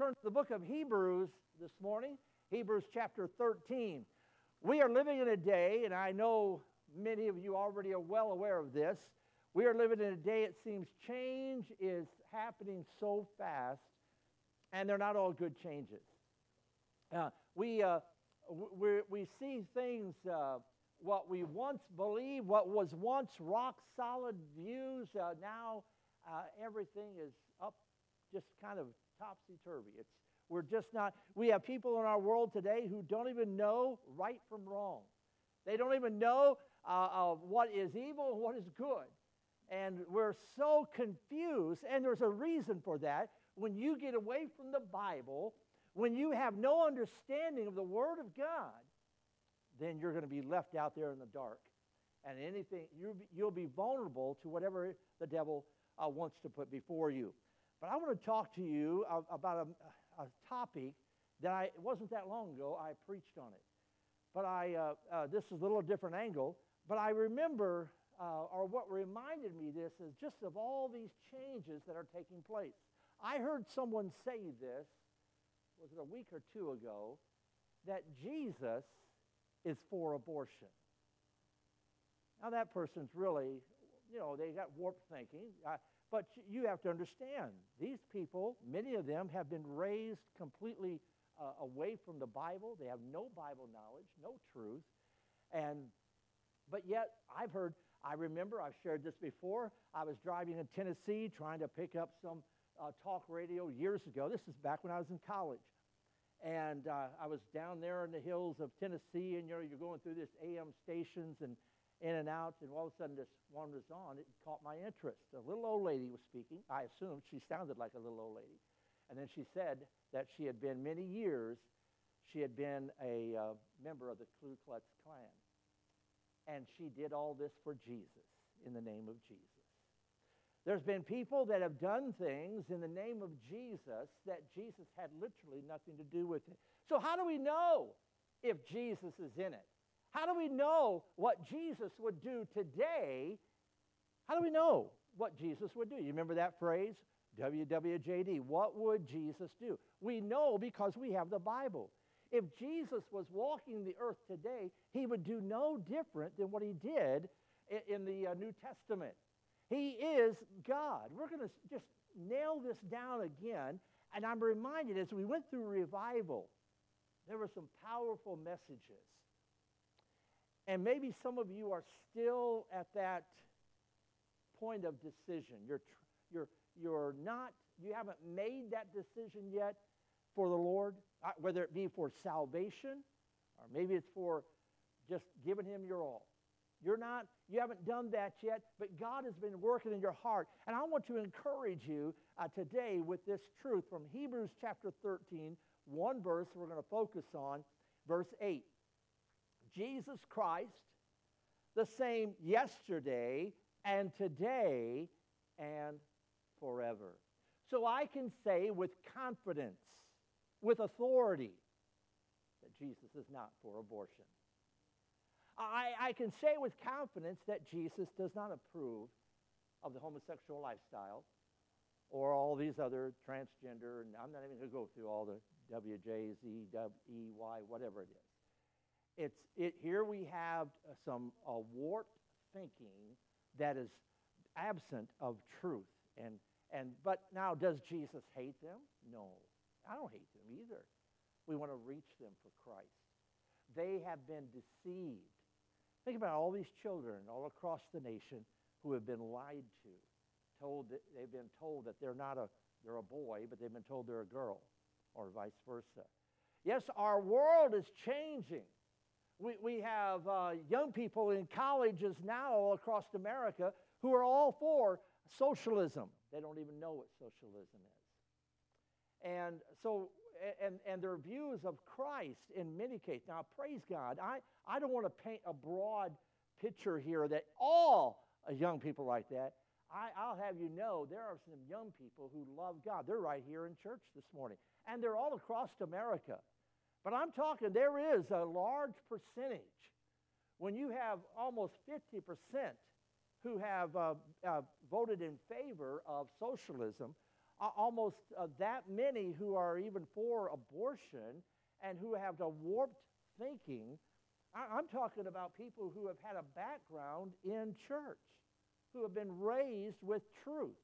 turn to the book of Hebrews this morning, Hebrews chapter 13. We are living in a day, and I know many of you already are well aware of this. We are living in a day, it seems change is happening so fast, and they're not all good changes. Uh, we, uh, we, we see things, uh, what we once believed, what was once rock solid views, uh, now uh, everything is up, just kind of topsy turvy. It's we're just not. We have people in our world today who don't even know right from wrong. They don't even know uh, what is evil and what is good. And we're so confused, and there's a reason for that. When you get away from the Bible, when you have no understanding of the Word of God, then you're going to be left out there in the dark. And anything, you'll be vulnerable to whatever the devil uh, wants to put before you. But I want to talk to you about a, a topic that I, it wasn't that long ago, I preached on it. But I, uh, uh, this is a little different angle, but I remember, uh, or what reminded me this is just of all these changes that are taking place. I heard someone say this, was it a week or two ago, that Jesus is for abortion. Now that person's really, you know, they got warped thinking. But you have to understand, these people, many of them have been raised completely uh, away from the Bible. They have no Bible knowledge, no truth. And, but yet, I've heard, I remember, I've shared this before. I was driving in Tennessee trying to pick up some uh, talk radio years ago. This is back when I was in college. And uh, I was down there in the hills of Tennessee, and you know, you're going through this AM stations, and in and out, and all of a sudden this one was on. It caught my interest. A little old lady was speaking. I assumed she sounded like a little old lady. And then she said that she had been many years, she had been a uh, member of the Ku Klux Klan. And she did all this for Jesus, in the name of Jesus. There's been people that have done things in the name of Jesus that Jesus had literally nothing to do with it. So, how do we know if Jesus is in it? How do we know what Jesus would do today? How do we know what Jesus would do? You remember that phrase? WWJD. What would Jesus do? We know because we have the Bible. If Jesus was walking the earth today, he would do no different than what he did in the uh, New Testament. He is God. We're going to just nail this down again. And I'm reminded as we went through revival, there were some powerful messages and maybe some of you are still at that point of decision. You're, you're, you're not, you haven't made that decision yet for the Lord, uh, whether it be for salvation or maybe it's for just giving Him your all. You're not, you haven't done that yet, but God has been working in your heart. And I want to encourage you uh, today with this truth from Hebrews chapter 13, one verse we're going to focus on, verse 8. Jesus Christ, the same yesterday and today and forever. So I can say with confidence, with authority, that Jesus is not for abortion. I, I can say with confidence that Jesus does not approve of the homosexual lifestyle or all these other transgender, and I'm not even going to go through all the WJs, E, W, E, Y, whatever it is it's, it, here we have some uh, warped thinking that is absent of truth. And, and, but now, does Jesus hate them? No. I don't hate them either. We want to reach them for Christ. They have been deceived. Think about all these children all across the nation who have been lied to. Told that they've been told that they're not a they're a boy, but they've been told they're a girl, or vice versa. Yes, our world is changing. We, we have uh, young people in colleges now all across America who are all for socialism. They don't even know what socialism is. And so, and, and their views of Christ in many cases. Now, praise God, I, I don't want to paint a broad picture here that all young people like that. I, I'll have you know there are some young people who love God. They're right here in church this morning, and they're all across America. But I'm talking, there is a large percentage. When you have almost 50% who have uh, uh, voted in favor of socialism, almost uh, that many who are even for abortion and who have the warped thinking. I, I'm talking about people who have had a background in church, who have been raised with truth,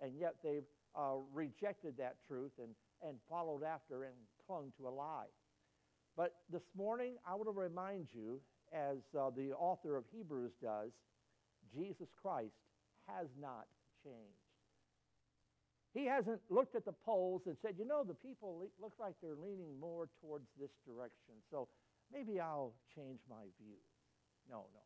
and yet they've uh, rejected that truth and, and followed after and clung to a lie. But this morning, I want to remind you, as uh, the author of Hebrews does, Jesus Christ has not changed. He hasn't looked at the polls and said, you know, the people look like they're leaning more towards this direction, so maybe I'll change my view. No, no.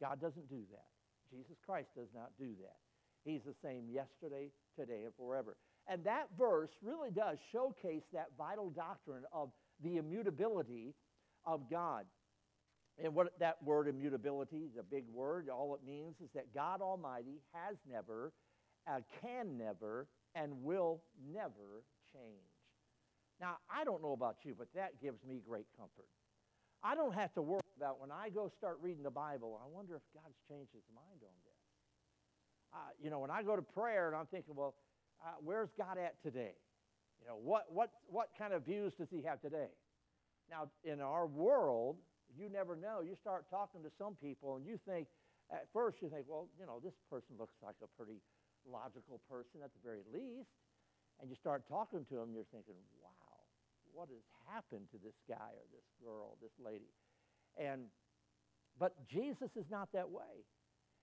God doesn't do that. Jesus Christ does not do that. He's the same yesterday, today, and forever. And that verse really does showcase that vital doctrine of the immutability of God. And what that word immutability is a big word. All it means is that God Almighty has never, uh, can never, and will never change. Now, I don't know about you, but that gives me great comfort. I don't have to worry about when I go start reading the Bible, I wonder if God's changed his mind on this. Uh, you know, when I go to prayer and I'm thinking, well, uh, where's God at today? Know, what, what, what kind of views does he have today? Now, in our world, you never know. You start talking to some people and you think, at first you think, well, you know, this person looks like a pretty logical person at the very least. And you start talking to them, you're thinking, wow, what has happened to this guy or this girl, this lady? And, but Jesus is not that way.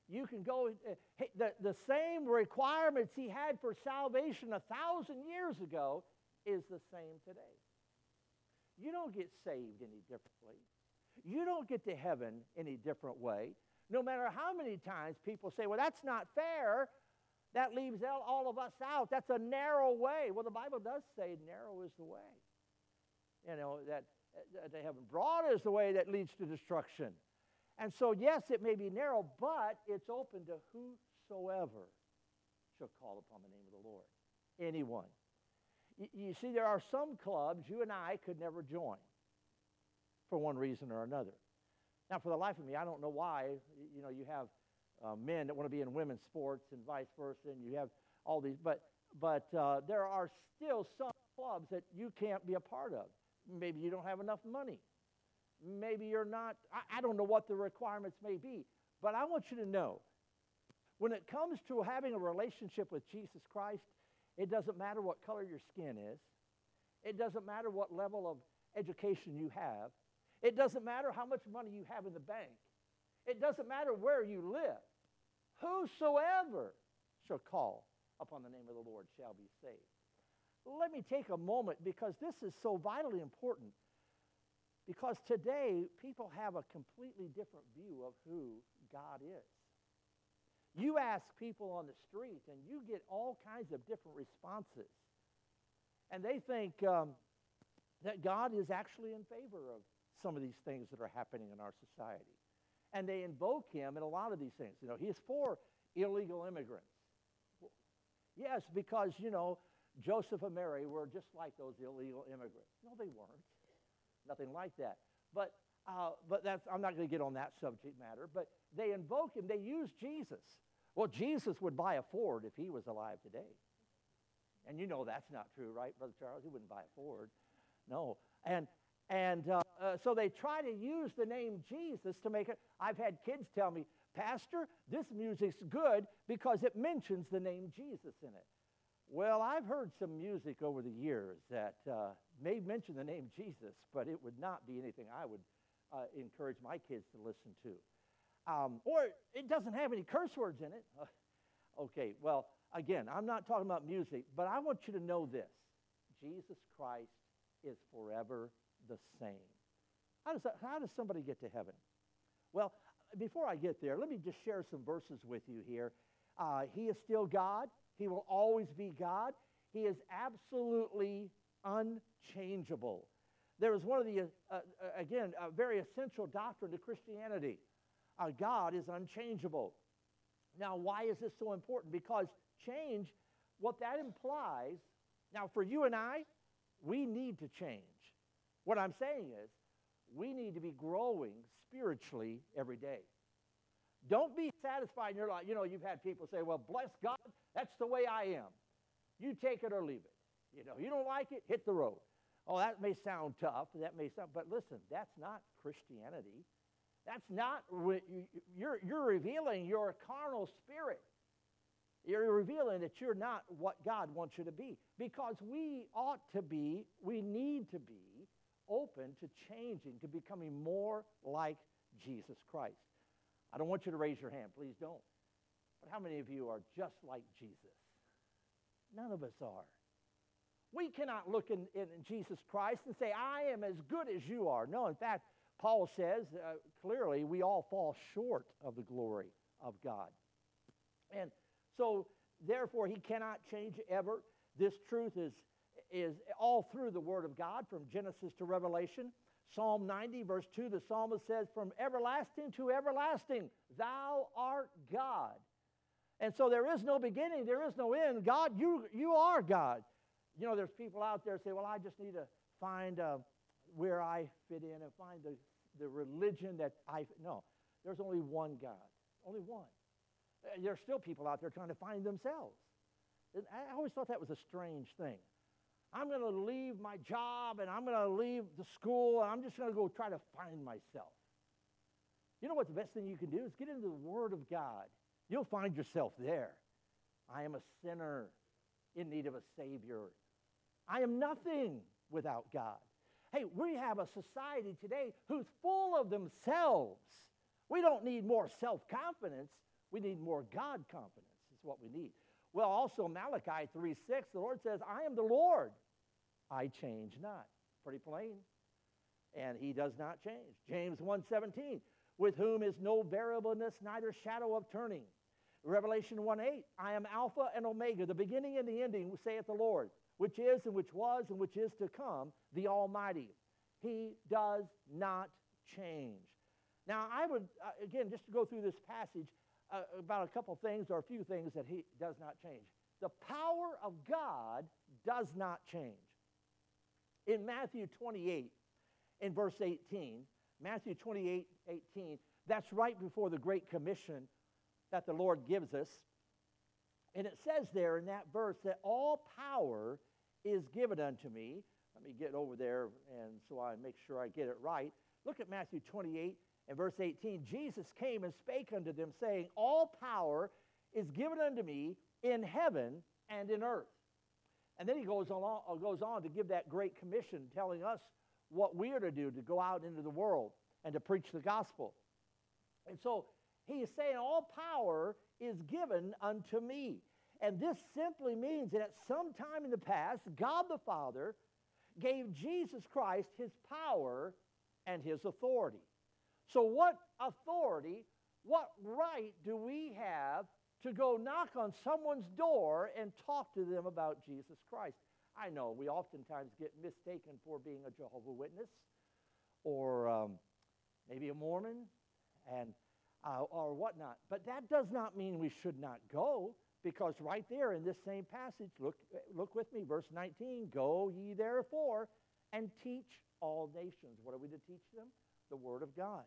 You can go, uh, the, the same requirements he had for salvation a thousand years ago is the same today. You don't get saved any differently. You don't get to heaven any different way. No matter how many times people say, well, that's not fair. That leaves all of us out. That's a narrow way. Well, the Bible does say narrow is the way. You know, that, that they have broad is the way that leads to destruction. And so, yes, it may be narrow, but it's open to whosoever shall call upon the name of the Lord. Anyone. You, see, there are some clubs you and I could never join for one reason or another. Now, for the life of me, I don't know why. You know, you have uh, men that want to be in women's sports and vice versa, and you have all these. But, but uh, there are still some clubs that you can't be a part of. Maybe you don't have enough money. Maybe you're not, I, I don't know what the requirements may be. But I want you to know when it comes to having a relationship with Jesus Christ, it doesn't matter what color your skin is, it doesn't matter what level of education you have, it doesn't matter how much money you have in the bank, it doesn't matter where you live. Whosoever shall call upon the name of the Lord shall be saved. Let me take a moment because this is so vitally important. Because today, people have a completely different view of who God is. You ask people on the street, and you get all kinds of different responses. And they think um, that God is actually in favor of some of these things that are happening in our society and they invoke him in a lot of these things. You know, he is for illegal immigrants. Yes, because, you know, Joseph and Mary were just like those illegal immigrants. No, they weren't. Nothing like that. But, uh, but that's, I'm not going to get on that subject matter. But they invoke him. They use Jesus. Well, Jesus would buy a Ford if he was alive today. And you know that's not true, right, Brother Charles? He wouldn't buy a Ford. No. And, and uh, uh, so they try to use the name Jesus to make it. I've had kids tell me, Pastor, this music's good because it mentions the name Jesus in it. Well, I've heard some music over the years that uh, may mention the name Jesus, but it would not be anything I would uh, encourage my kids to listen to. Um, or it doesn't have any curse words in it. okay, well, again, I'm not talking about music, but I want you to know this Jesus Christ is forever the same. How does, that, how does somebody get to heaven? Well, before I get there, let me just share some verses with you here. Uh, he is still God. He will always be God. He is absolutely unchangeable. There is one of the, uh, uh, again, a very essential doctrine to Christianity. Uh, God is unchangeable. Now, why is this so important? Because change, what that implies, now for you and I, we need to change. What I'm saying is, we need to be growing spiritually every day. Don't be satisfied in your life. You know, you've had people say, well, bless God, that's the way I am. You take it or leave it. You know, you don't like it, hit the road. Oh, that may sound tough. That may sound, but listen, that's not Christianity. That's not, what you're, you're revealing your carnal spirit. You're revealing that you're not what God wants you to be. Because we ought to be, we need to be open to changing, to becoming more like Jesus Christ. I don't want you to raise your hand, please don't. But how many of you are just like Jesus? None of us are. We cannot look in, in Jesus Christ and say, I am as good as you are. No, in fact, Paul says uh, clearly we all fall short of the glory of God. And so, therefore, he cannot change ever. This truth is, is all through the Word of God from Genesis to Revelation. Psalm 90, verse 2, the psalmist says, From everlasting to everlasting, thou art God. And so there is no beginning, there is no end. God, you, you are God. You know, there's people out there say, Well, I just need to find uh, where I fit in and find the, the religion that I. No, there's only one God, only one. Uh, there's still people out there trying to find themselves. And I always thought that was a strange thing. I'm going to leave my job and I'm going to leave the school and I'm just going to go try to find myself. You know what the best thing you can do is get into the Word of God. You'll find yourself there. I am a sinner in need of a Savior. I am nothing without God. Hey, we have a society today who's full of themselves. We don't need more self confidence. We need more God confidence, is what we need. Well, also Malachi 3 6, the Lord says, I am the Lord. I change not. Pretty plain. And he does not change. James 1 17, with whom is no variableness, neither shadow of turning. Revelation 1 8, I am Alpha and Omega, the beginning and the ending, saith the Lord, which is and which was and which is to come, the Almighty. He does not change. Now, I would, uh, again, just to go through this passage uh, about a couple things or a few things that he does not change. The power of God does not change. In Matthew 28, in verse 18, Matthew 28, 18, that's right before the Great Commission that the Lord gives us. And it says there in that verse that all power is given unto me. Let me get over there and so I make sure I get it right. Look at Matthew 28 and verse 18. Jesus came and spake unto them, saying, All power is given unto me in heaven and in earth. And then he goes on, uh, goes on to give that great commission, telling us what we are to do to go out into the world and to preach the gospel. And so he is saying, All power is given unto me. And this simply means that at some time in the past, God the Father gave Jesus Christ his power and his authority. So, what authority, what right do we have to go knock on someone's door and talk to them about Jesus Christ? I know we oftentimes get mistaken for being a Jehovah Witness or um, maybe a Mormon and uh, or whatnot. But that does not mean we should not go. Because right there in this same passage, look, look with me, verse 19 Go ye therefore and teach all nations. What are we to teach them? The Word of God.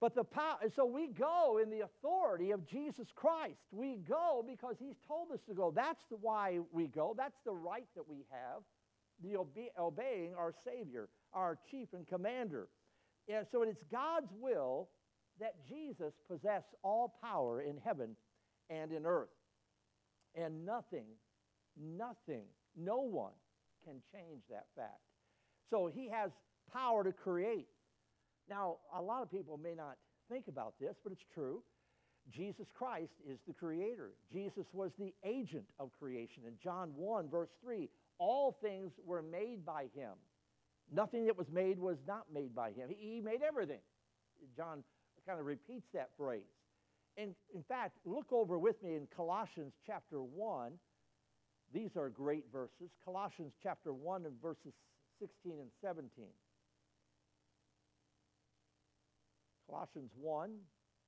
But the power, so we go in the authority of Jesus Christ. We go because He's told us to go. That's the why we go. That's the right that we have, the obe- obeying our Savior, our chief and commander. And so it's God's will that Jesus possess all power in heaven and in earth. And nothing, nothing, no one can change that fact. So he has power to create. Now, a lot of people may not think about this, but it's true. Jesus Christ is the creator. Jesus was the agent of creation. In John 1, verse 3, all things were made by him. Nothing that was made was not made by him. He made everything. John kind of repeats that phrase. In, in fact, look over with me in Colossians chapter 1. These are great verses. Colossians chapter 1 and verses 16 and 17. Colossians 1,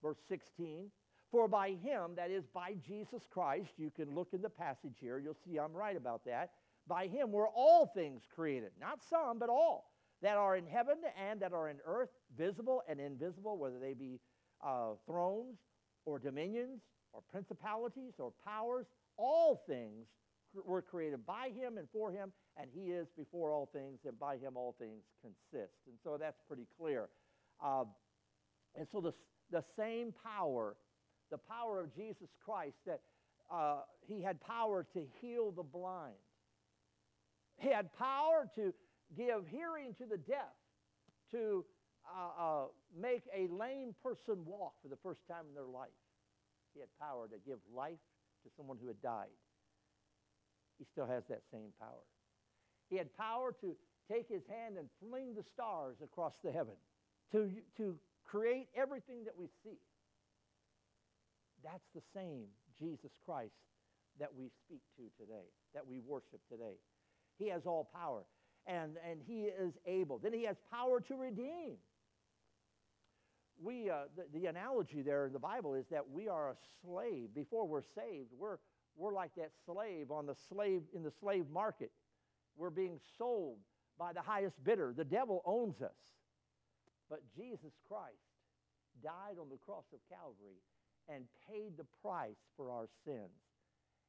verse 16. For by him, that is by Jesus Christ, you can look in the passage here, you'll see I'm right about that. By him were all things created, not some, but all, that are in heaven and that are in earth, visible and invisible, whether they be uh, thrones or dominions or principalities or powers, all things were created by him and for him, and he is before all things, and by him all things consist. And so that's pretty clear. Uh, and so the, the same power, the power of Jesus Christ, that uh, he had power to heal the blind, he had power to give hearing to the deaf, to uh, uh, make a lame person walk for the first time in their life. He had power to give life to someone who had died. He still has that same power. He had power to take his hand and fling the stars across the heaven, to, to create everything that we see. That's the same Jesus Christ that we speak to today, that we worship today. He has all power, and, and he is able. Then he has power to redeem. We, uh, the, the analogy there in the Bible is that we are a slave. Before we're saved, we're, we're like that slave on the slave in the slave market. We're being sold by the highest bidder. The devil owns us. But Jesus Christ died on the cross of Calvary and paid the price for our sins.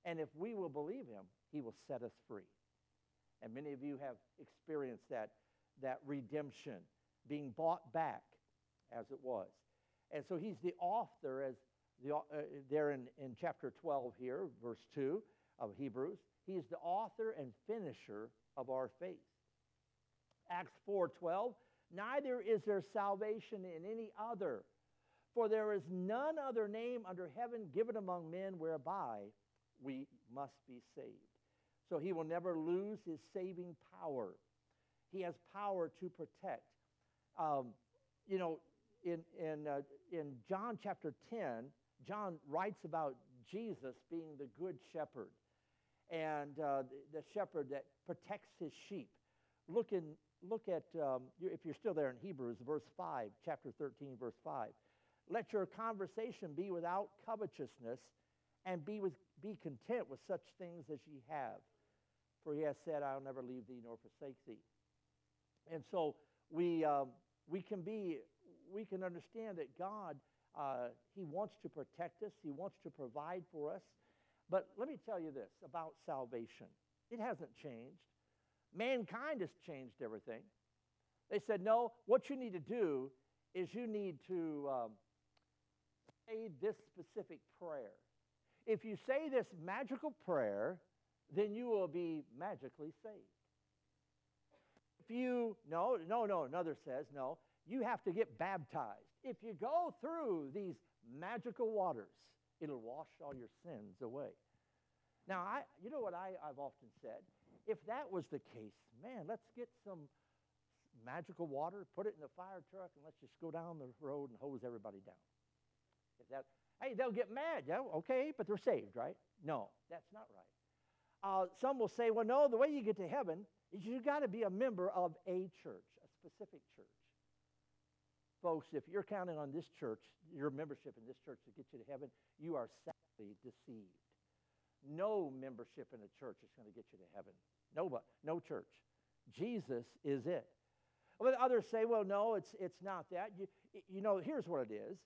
And if we will believe him, he will set us free. And many of you have experienced that, that redemption, being bought back as it was. And so he's the author, as the, uh, there in, in chapter 12 here, verse 2 of Hebrews. He is the author and finisher of our faith. Acts 4:12, neither is there salvation in any other, for there is none other name under heaven given among men whereby we must be saved. So he will never lose his saving power. He has power to protect. Um, you know, in, in, uh, in John chapter 10, John writes about Jesus being the good shepherd and uh, the, the, shepherd that protects his sheep. Look, in, look at, um, if you're still there in Hebrews, verse 5, chapter 13, verse 5. Let your conversation be without covetousness and be, with, be content with such things as ye have. For he has said, I'll never leave thee nor forsake thee. And so we, um, we can be, we can understand that God, uh, he wants to protect us. He wants to provide for us. But let me tell you this about salvation. It hasn't changed. Mankind has changed everything. They said, no, what you need to do is you need to um, say this specific prayer. If you say this magical prayer, then you will be magically saved. If you, no, no, no, another says, no, you have to get baptized. If you go through these magical waters, it'll wash all your sins away. Now, I, you know what I, I've often said? If that was the case, man, let's get some magical water, put it in the fire truck, and let's just go down the road and hose everybody down. If that, hey, they'll get mad. Yeah, okay, but they're saved, right? No, that's not right. Uh, some will say, well, no, the way you get to heaven is you've got to be a member of a church, a specific church. Folks, if you're counting on this church, your membership in this church to get you to heaven, you are sadly deceived. No membership in a church is going to get you to heaven. No, no church. Jesus is it. But others say, well, no, it's, it's not that. You, you know, here's what it is.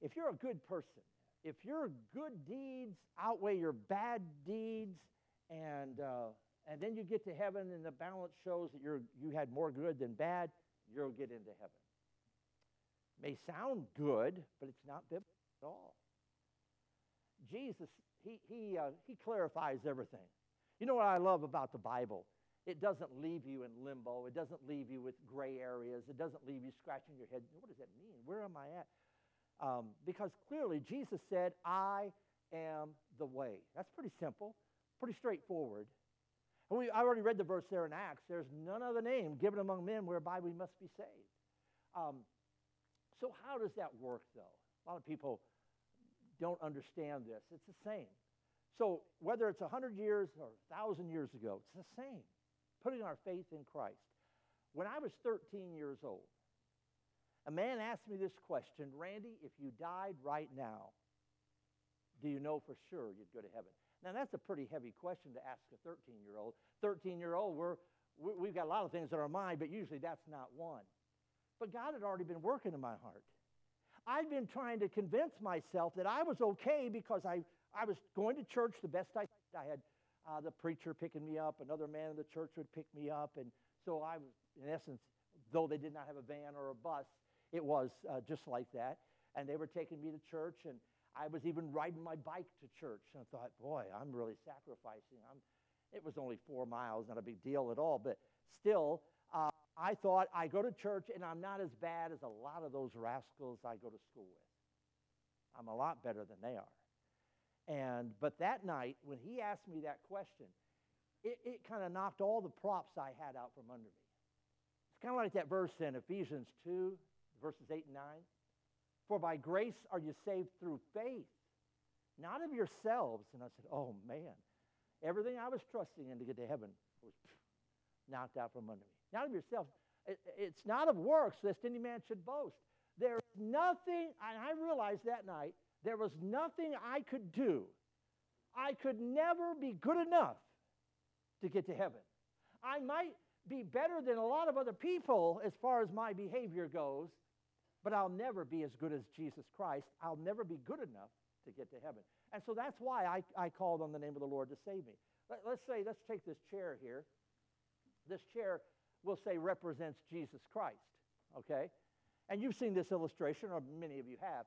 If you're a good person, if your good deeds outweigh your bad deeds, and, uh, and then you get to heaven and the balance shows that you're, you had more good than bad, you'll get into heaven. May sound good, but it's not biblical at all. Jesus, he, he, uh, he clarifies everything. You know what I love about the Bible? It doesn't leave you in limbo. It doesn't leave you with gray areas. It doesn't leave you scratching your head. What does that mean? Where am I at? Um, because clearly Jesus said, I am the way. That's pretty simple, pretty straightforward. And we, I already read the verse there in Acts. There's none other name given among men whereby we must be saved. Um, so, how does that work, though? A lot of people don't understand this. It's the same. So, whether it's 100 years or 1,000 years ago, it's the same. Putting our faith in Christ. When I was 13 years old, a man asked me this question Randy, if you died right now, do you know for sure you'd go to heaven? Now, that's a pretty heavy question to ask a 13 year old. 13 year old, we're, we've got a lot of things in our mind, but usually that's not one. But God had already been working in my heart. I'd been trying to convince myself that I was okay because I, I was going to church the best I could. I had, uh, the preacher picking me up, another man in the church would pick me up. And so I was, in essence, though they did not have a van or a bus, it was uh, just like that. And they were taking me to church, and I was even riding my bike to church. And I thought, boy, I'm really sacrificing. I'm, it was only four miles, not a big deal at all, but still, uh, I thought I go to church and I'm not as bad as a lot of those rascals I go to school with. I'm a lot better than they are. And but that night when he asked me that question, it, it kind of knocked all the props I had out from under me. It's kind of like that verse in Ephesians 2, verses 8 and 9. For by grace are you saved through faith, not of yourselves. And I said, Oh man, everything I was trusting in to get to heaven was knocked out from under me. Not of yourself. It, it's not of works, lest any man should boast. There's nothing, and I realized that night, there was nothing I could do. I could never be good enough to get to heaven. I might be better than a lot of other people as far as my behavior goes, but I'll never be as good as Jesus Christ. I'll never be good enough to get to heaven. And so that's why I, I called on the name of the Lord to save me. Let, let's say, let's take this chair here. This chair, we'll say, represents Jesus Christ, okay? And you've seen this illustration, or many of you have.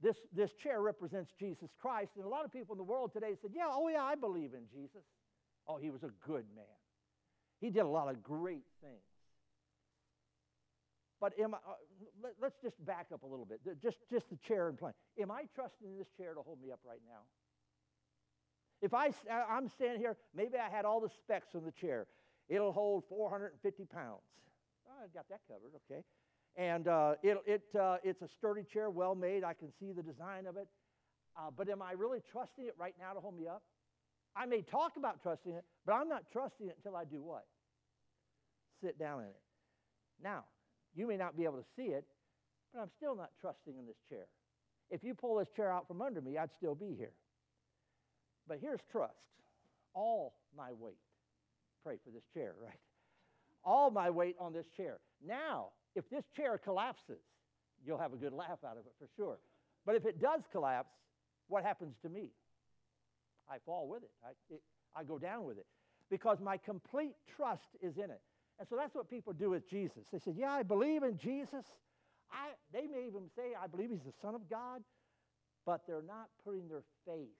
This, this chair represents Jesus Christ. And a lot of people in the world today said, Yeah, oh, yeah, I believe in Jesus. Oh, he was a good man. He did a lot of great things. But am I, uh, let, us just back up a little bit. Just, just the chair and plane. Am I trusting this chair to hold me up right now? If I, I'm standing here, maybe I had all the specs on the chair. It'll hold 450 pounds. Oh, I got that covered, okay. And uh, it, it, uh, it's a sturdy chair, well made. I can see the design of it. Uh, but am I really trusting it right now to hold me up? I may talk about trusting it, but I'm not trusting it until I do what? Sit down in it. Now, you may not be able to see it, but I'm still not trusting in this chair. If you pull this chair out from under me, I'd still be here. But here's trust all my weight. Pray for this chair, right? All my weight on this chair. Now, if this chair collapses, you'll have a good laugh out of it for sure. But if it does collapse, what happens to me? I fall with it. I, it, I go down with it because my complete trust is in it. And so that's what people do with Jesus. They say, Yeah, I believe in Jesus. I, they may even say, I believe he's the Son of God, but they're not putting their faith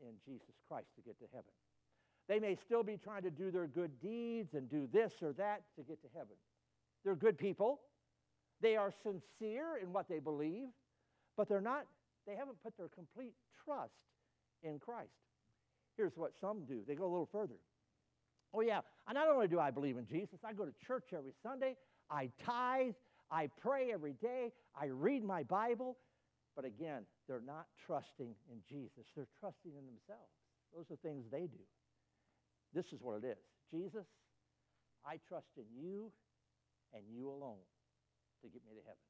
in Jesus Christ to get to heaven. They may still be trying to do their good deeds and do this or that to get to heaven. They're good people. They are sincere in what they believe, but they're not, they haven't put their complete trust in Christ. Here's what some do they go a little further. Oh, yeah, And not only do I believe in Jesus, I go to church every Sunday, I tithe, I pray every day, I read my Bible, but again, they're not trusting in Jesus. They're trusting in themselves. Those are things they do. This is what it is Jesus, I trust in you and you alone to get me to heaven.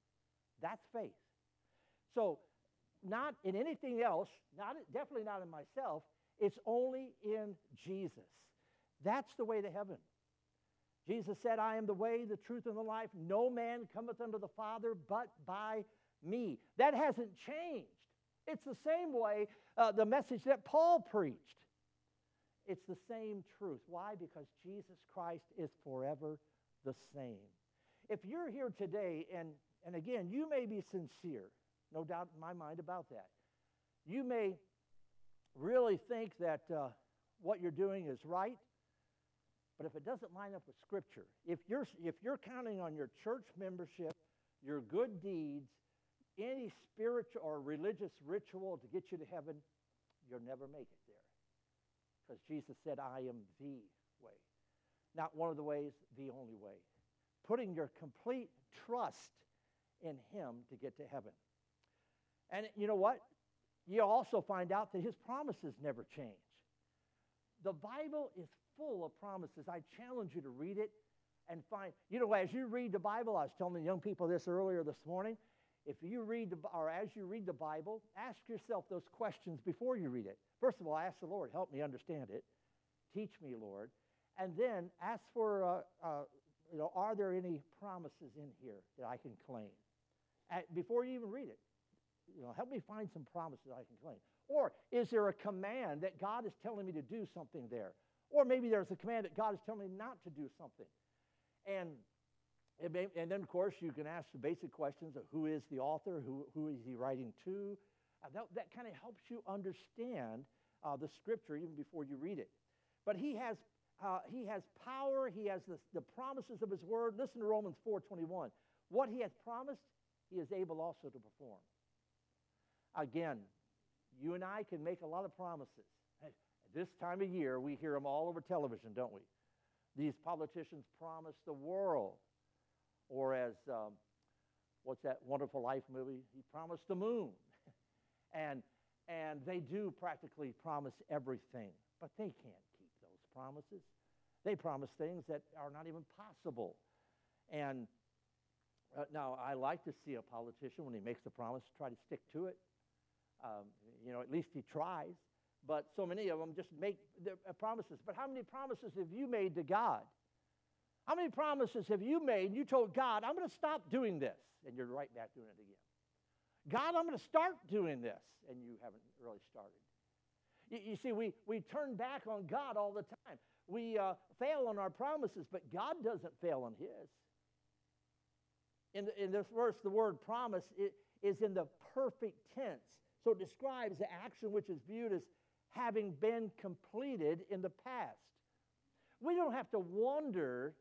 That's faith. So, not in anything else, not, definitely not in myself, it's only in Jesus. That's the way to heaven. Jesus said, I am the way, the truth, and the life. No man cometh unto the Father but by me. That hasn't changed. It's the same way, uh, the message that Paul preached. It's the same truth. Why? Because Jesus Christ is forever the same. If you're here today, and, and again, you may be sincere, no doubt in my mind about that. You may really think that uh, what you're doing is right, but if it doesn't line up with Scripture, if you're, if you're counting on your church membership, your good deeds, any spiritual or religious ritual to get you to heaven, you'll never make it there. Because Jesus said, I am the way. Not one of the ways, the only way putting your complete trust in Him to get to heaven. And you know what? You also find out that His promises never change. The Bible is full of promises. I challenge you to read it and find, you know, as you read the Bible, I was telling the young people this earlier this morning. If you read, the, or as you read the Bible, ask yourself those questions before you read it. First of all, ask the Lord, help me understand it. Teach me, Lord. And then ask for uh, uh, you know, are there any promises in here that I can claim? before you even read it, you know, help me find some promises I can claim. Or is there a command that God is telling me to do something there? Or maybe there's a command that God is telling me not to do something. And, may, and then, of course, you can ask the basic questions of who is the author, who, who is he writing to. Uh, that that kind of helps you understand uh, the scripture even before you read it. But he has, uh, he has power, he has the, the promises of his word. Listen to Romans 4.21. What he has promised, he is able also to perform. Again, you and I can make a lot of promises. This time of year, we hear them all over television, don't we? These politicians promise the world. Or as, um, what's that wonderful life movie? He promised the moon. and, and they do practically promise everything, but they can't keep those promises. They promise things that are not even possible. And uh, now, I like to see a politician, when he makes a promise, try to stick to it. Um, you know, at least he tries. But so many of them just make uh, promises. But how many promises have you made to God? How many promises have you made? and You told God, I'm going to stop doing this, and you're right back doing it again. God, I'm going to start doing this, and you haven't really started. You, you see, we, we turn back on God all the time. We uh, fail on our promises, but God doesn't fail on His. In, in this verse, the word promise is in the perfect tense. So it describes the action which is viewed as having been completed in the past. We don't have to wonder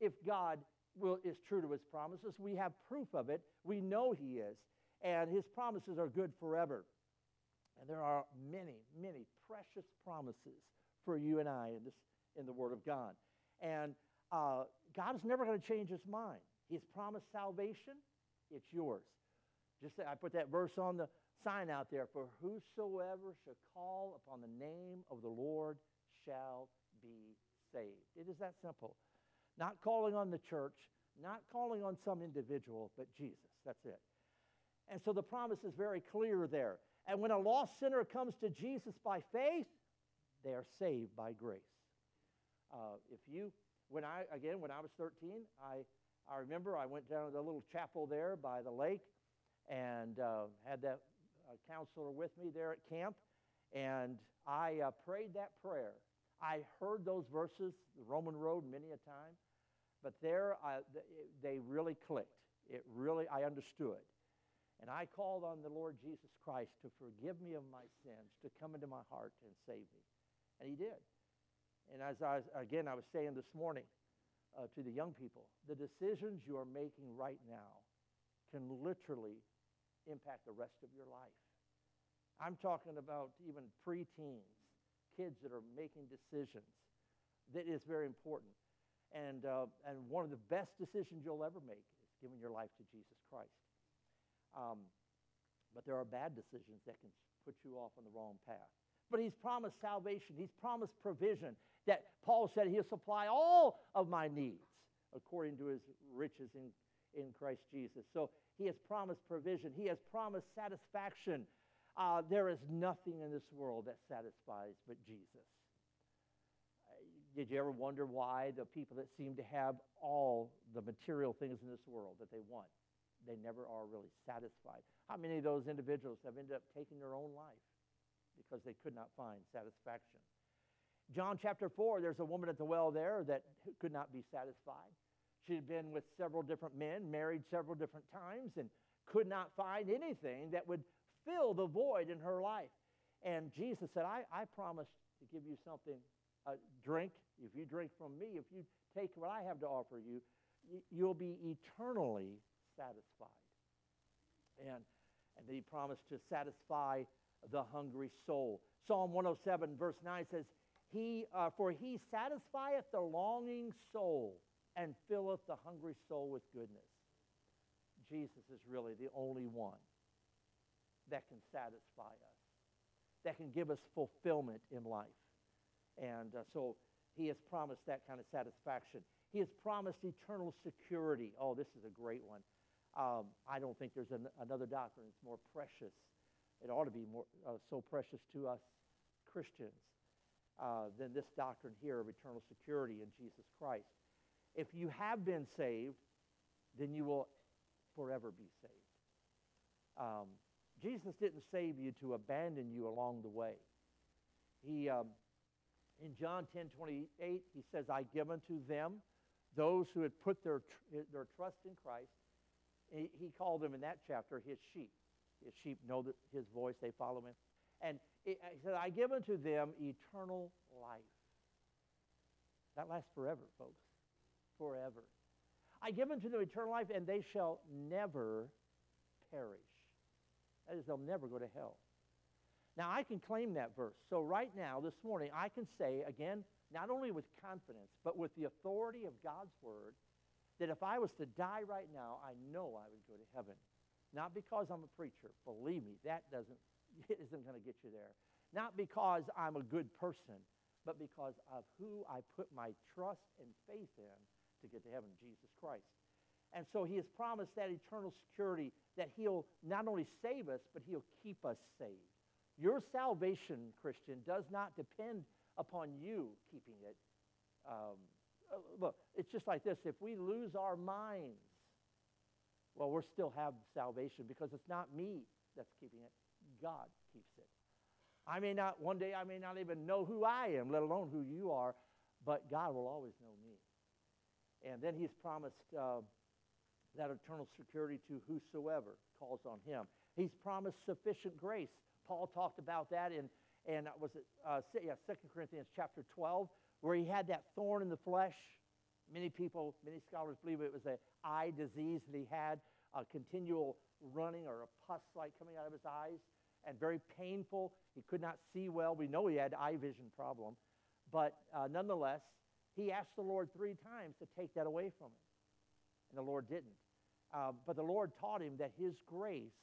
if God will, is true to his promises. We have proof of it. We know he is. And his promises are good forever. And there are many, many precious promises for you and I in, this, in the Word of God. And uh, God is never going to change his mind. He's promised salvation, it's yours. Just I put that verse on the sign out there for whosoever shall call upon the name of the Lord shall be saved. It is that simple. Not calling on the church, not calling on some individual, but Jesus. That's it. And so the promise is very clear there. And when a lost sinner comes to Jesus by faith, they are saved by grace. Uh, if you, when I, again, when I was 13, I, I remember I went down to the little chapel there by the lake and uh, had that counselor with me there at camp, and I uh, prayed that prayer. I heard those verses, the Roman road, many a time, but there I, they really clicked. It really, I understood. And I called on the Lord Jesus Christ to forgive me of my sins, to come into my heart and save me. And he did. And as I was, again, I was saying this morning uh, to the young people, the decisions you are making right now can literally impact the rest of your life. I'm talking about even preteens, kids that are making decisions. That is very important. And, uh, and one of the best decisions you'll ever make is giving your life to Jesus Christ. Um, but there are bad decisions that can put you off on the wrong path. But he's promised salvation. He's promised provision. That Paul said he'll supply all of my needs according to his riches in, in Christ Jesus. So he has promised provision. He has promised satisfaction. Uh, there is nothing in this world that satisfies but Jesus. Uh, did you ever wonder why the people that seem to have all the material things in this world that they want, they never are really satisfied? How many of those individuals have ended up taking their own life because they could not find satisfaction? John chapter 4, there's a woman at the well there that could not be satisfied. She had been with several different men, married several different times, and could not find anything that would fill the void in her life. And Jesus said, I, I promise to give you something, a drink. If you drink from me, if you take what I have to offer you, you'll be eternally satisfied. And, and he promised to satisfy the hungry soul. Psalm 107, verse 9 says, he, uh, For he satisfieth the longing soul and filleth the hungry soul with goodness. Jesus is really the only one that can satisfy us, that can give us fulfillment in life. And uh, so he has promised that kind of satisfaction. He has promised eternal security. Oh, this is a great one. Um, I don't think there's an, another doctrine that's more precious. It ought to be more uh, so precious to us Christians uh, than this doctrine here of eternal security in Jesus Christ. If you have been saved, then you will forever be saved. Um, Jesus didn't save you to abandon you along the way. He, um, In John 10 28, he says, I give unto them, those who had put their, tr- their trust in Christ, he, he called them in that chapter his sheep. His sheep know that his voice, they follow him. And he said, I give unto them eternal life. That lasts forever, folks. Forever. I give unto them eternal life, and they shall never perish. That is, they'll never go to hell. Now, I can claim that verse. So, right now, this morning, I can say, again, not only with confidence, but with the authority of God's word, that if I was to die right now, I know I would go to heaven. Not because I'm a preacher. Believe me, that doesn't, it isn't going to get you there. Not because I'm a good person, but because of who I put my trust and faith in to get to heaven, Jesus Christ. And so he has promised that eternal security that he'll not only save us, but he'll keep us saved. Your salvation, Christian, does not depend upon you keeping it. Um, uh, look, it's just like this. If we lose our minds, well, we'll still have salvation because it's not me that's keeping it. God keeps it. I may not, one day I may not even know who I am, let alone who you are, but God will always know me. And then he's promised uh, that eternal security to whosoever calls on him. He's promised sufficient grace. Paul talked about that in, and was it, uh, yeah, 2 Corinthians chapter 12, where he had that thorn in the flesh. Many people, many scholars believe it was an eye disease that he had, a continual running or a pus like coming out of his eyes and very painful. He could not see well. We know he had eye vision problem. But uh, nonetheless, he asked the Lord three times to take that away from him. And the Lord didn't. Uh, but the Lord taught him that his grace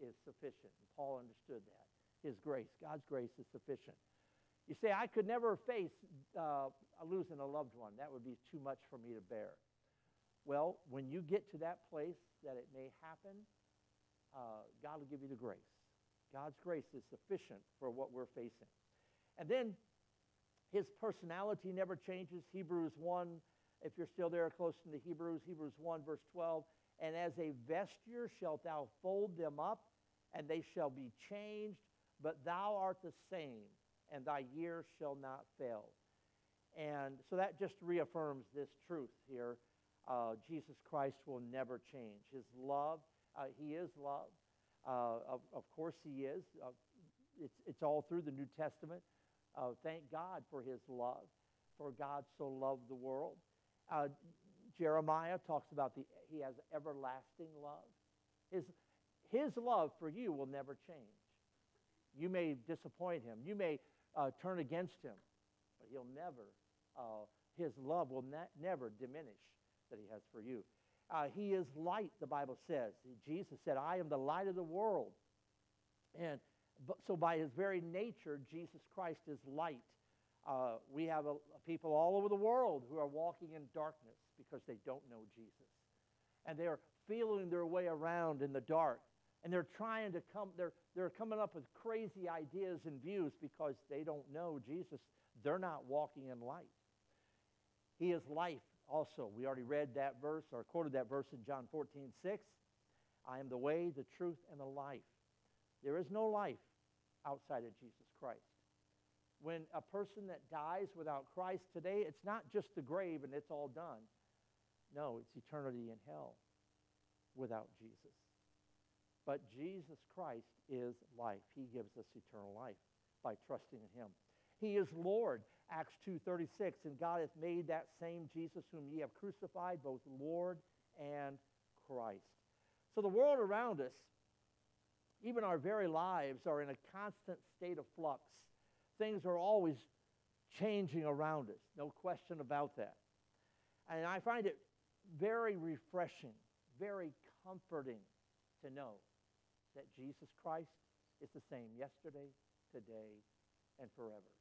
is sufficient. And Paul understood that. His grace, God's grace is sufficient. You say, I could never face uh, losing a loved one. That would be too much for me to bear. Well, when you get to that place that it may happen, uh, God will give you the grace. God's grace is sufficient for what we're facing. And then his personality never changes. Hebrews 1, if you're still there close to the Hebrews, Hebrews 1, verse 12. And as a vesture shalt thou fold them up, and they shall be changed, but thou art the same, and thy years shall not fail. And so that just reaffirms this truth here. Uh, Jesus Christ will never change. His love, uh, he is love. Uh, of, of, course, he is. Uh, it's, it's all through the New Testament. Uh, thank God for his love, for God so loved the world. Uh, Jeremiah talks about the, he has everlasting love. His, his love for you will never change. You may disappoint him. You may uh, turn against him, but he'll never, his love will ne- never diminish that he has for you. Uh, he is light, the Bible says. Jesus said, I am the light of the world. And so, by his very nature, Jesus Christ is light. Uh, we have a, people all over the world who are walking in darkness because they don't know Jesus. And they're feeling their way around in the dark. And they're trying to come, they're, they're coming up with crazy ideas and views because they don't know Jesus. They're not walking in light. He is life also. We already read that verse or quoted that verse in John 14, 6. I am the way, the truth, and the life. There is no life outside of Jesus Christ. When a person that dies without Christ today, it's not just the grave and it's all done. No, it's eternity in hell without Jesus. But Jesus Christ is life. He gives us eternal life by trusting in him. He is Lord. Acts 2.36, and God hath made that same Jesus whom ye have crucified, both Lord and Christ. So the world around us, even our very lives, are in a constant state of flux. Things are always changing around us, no question about that. And I find it very refreshing, very comforting to know that Jesus Christ is the same yesterday, today, and forever.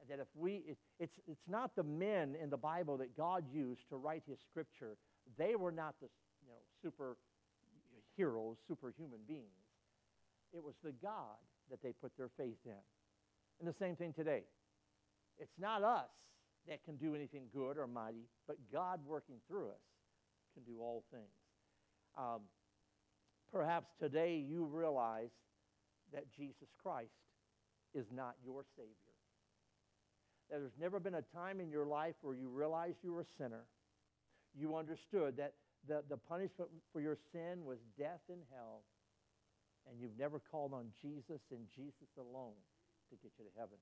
And that if we, it, it's, it's not the men in the Bible that God used to write his scripture. They were not the you know, super heroes, superhuman beings. It was the God that they put their faith in. And the same thing today. It's not us that can do anything good or mighty, but God working through us can do all things. Um, perhaps today you realize that Jesus Christ is not your Savior. that there's never been a time in your life where you realized you were a sinner. You understood that the, the punishment for your sin was death in hell. And you've never called on Jesus and Jesus alone to get you to heaven.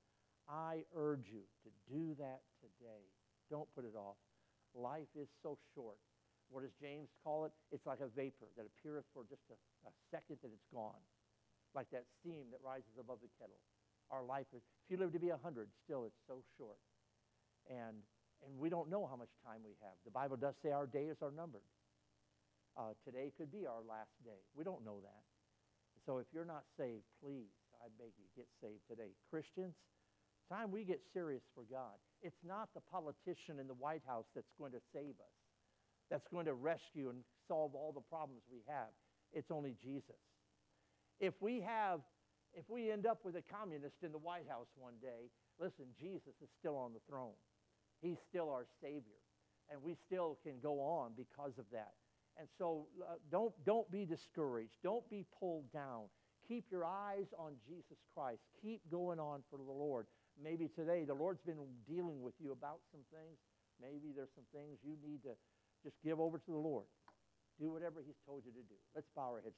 I urge you to do that today. Don't put it off. Life is so short. What does James call it? It's like a vapor that appeareth for just a, a second and it's gone, like that steam that rises above the kettle. Our life is, if you live to be 100, still it's so short. And, and we don't know how much time we have. The Bible does say our days are numbered. Uh, today could be our last day. We don't know that. So if you're not saved, please, I beg you, get saved today. Christians, time we get serious for God. It's not the politician in the White House that's going to save us, that's going to rescue and solve all the problems we have. It's only Jesus. If we have, if we end up with a communist in the White House one day, listen, Jesus is still on the throne. He's still our Savior. And we still can go on because of that. And so uh, don't, don't be discouraged. Don't be pulled down. Keep your eyes on Jesus Christ. Keep going on for the Lord. Maybe today the Lord's been dealing with you about some things. Maybe there's some things you need to just give over to the Lord. Do whatever He's told you to do. Let's bow our heads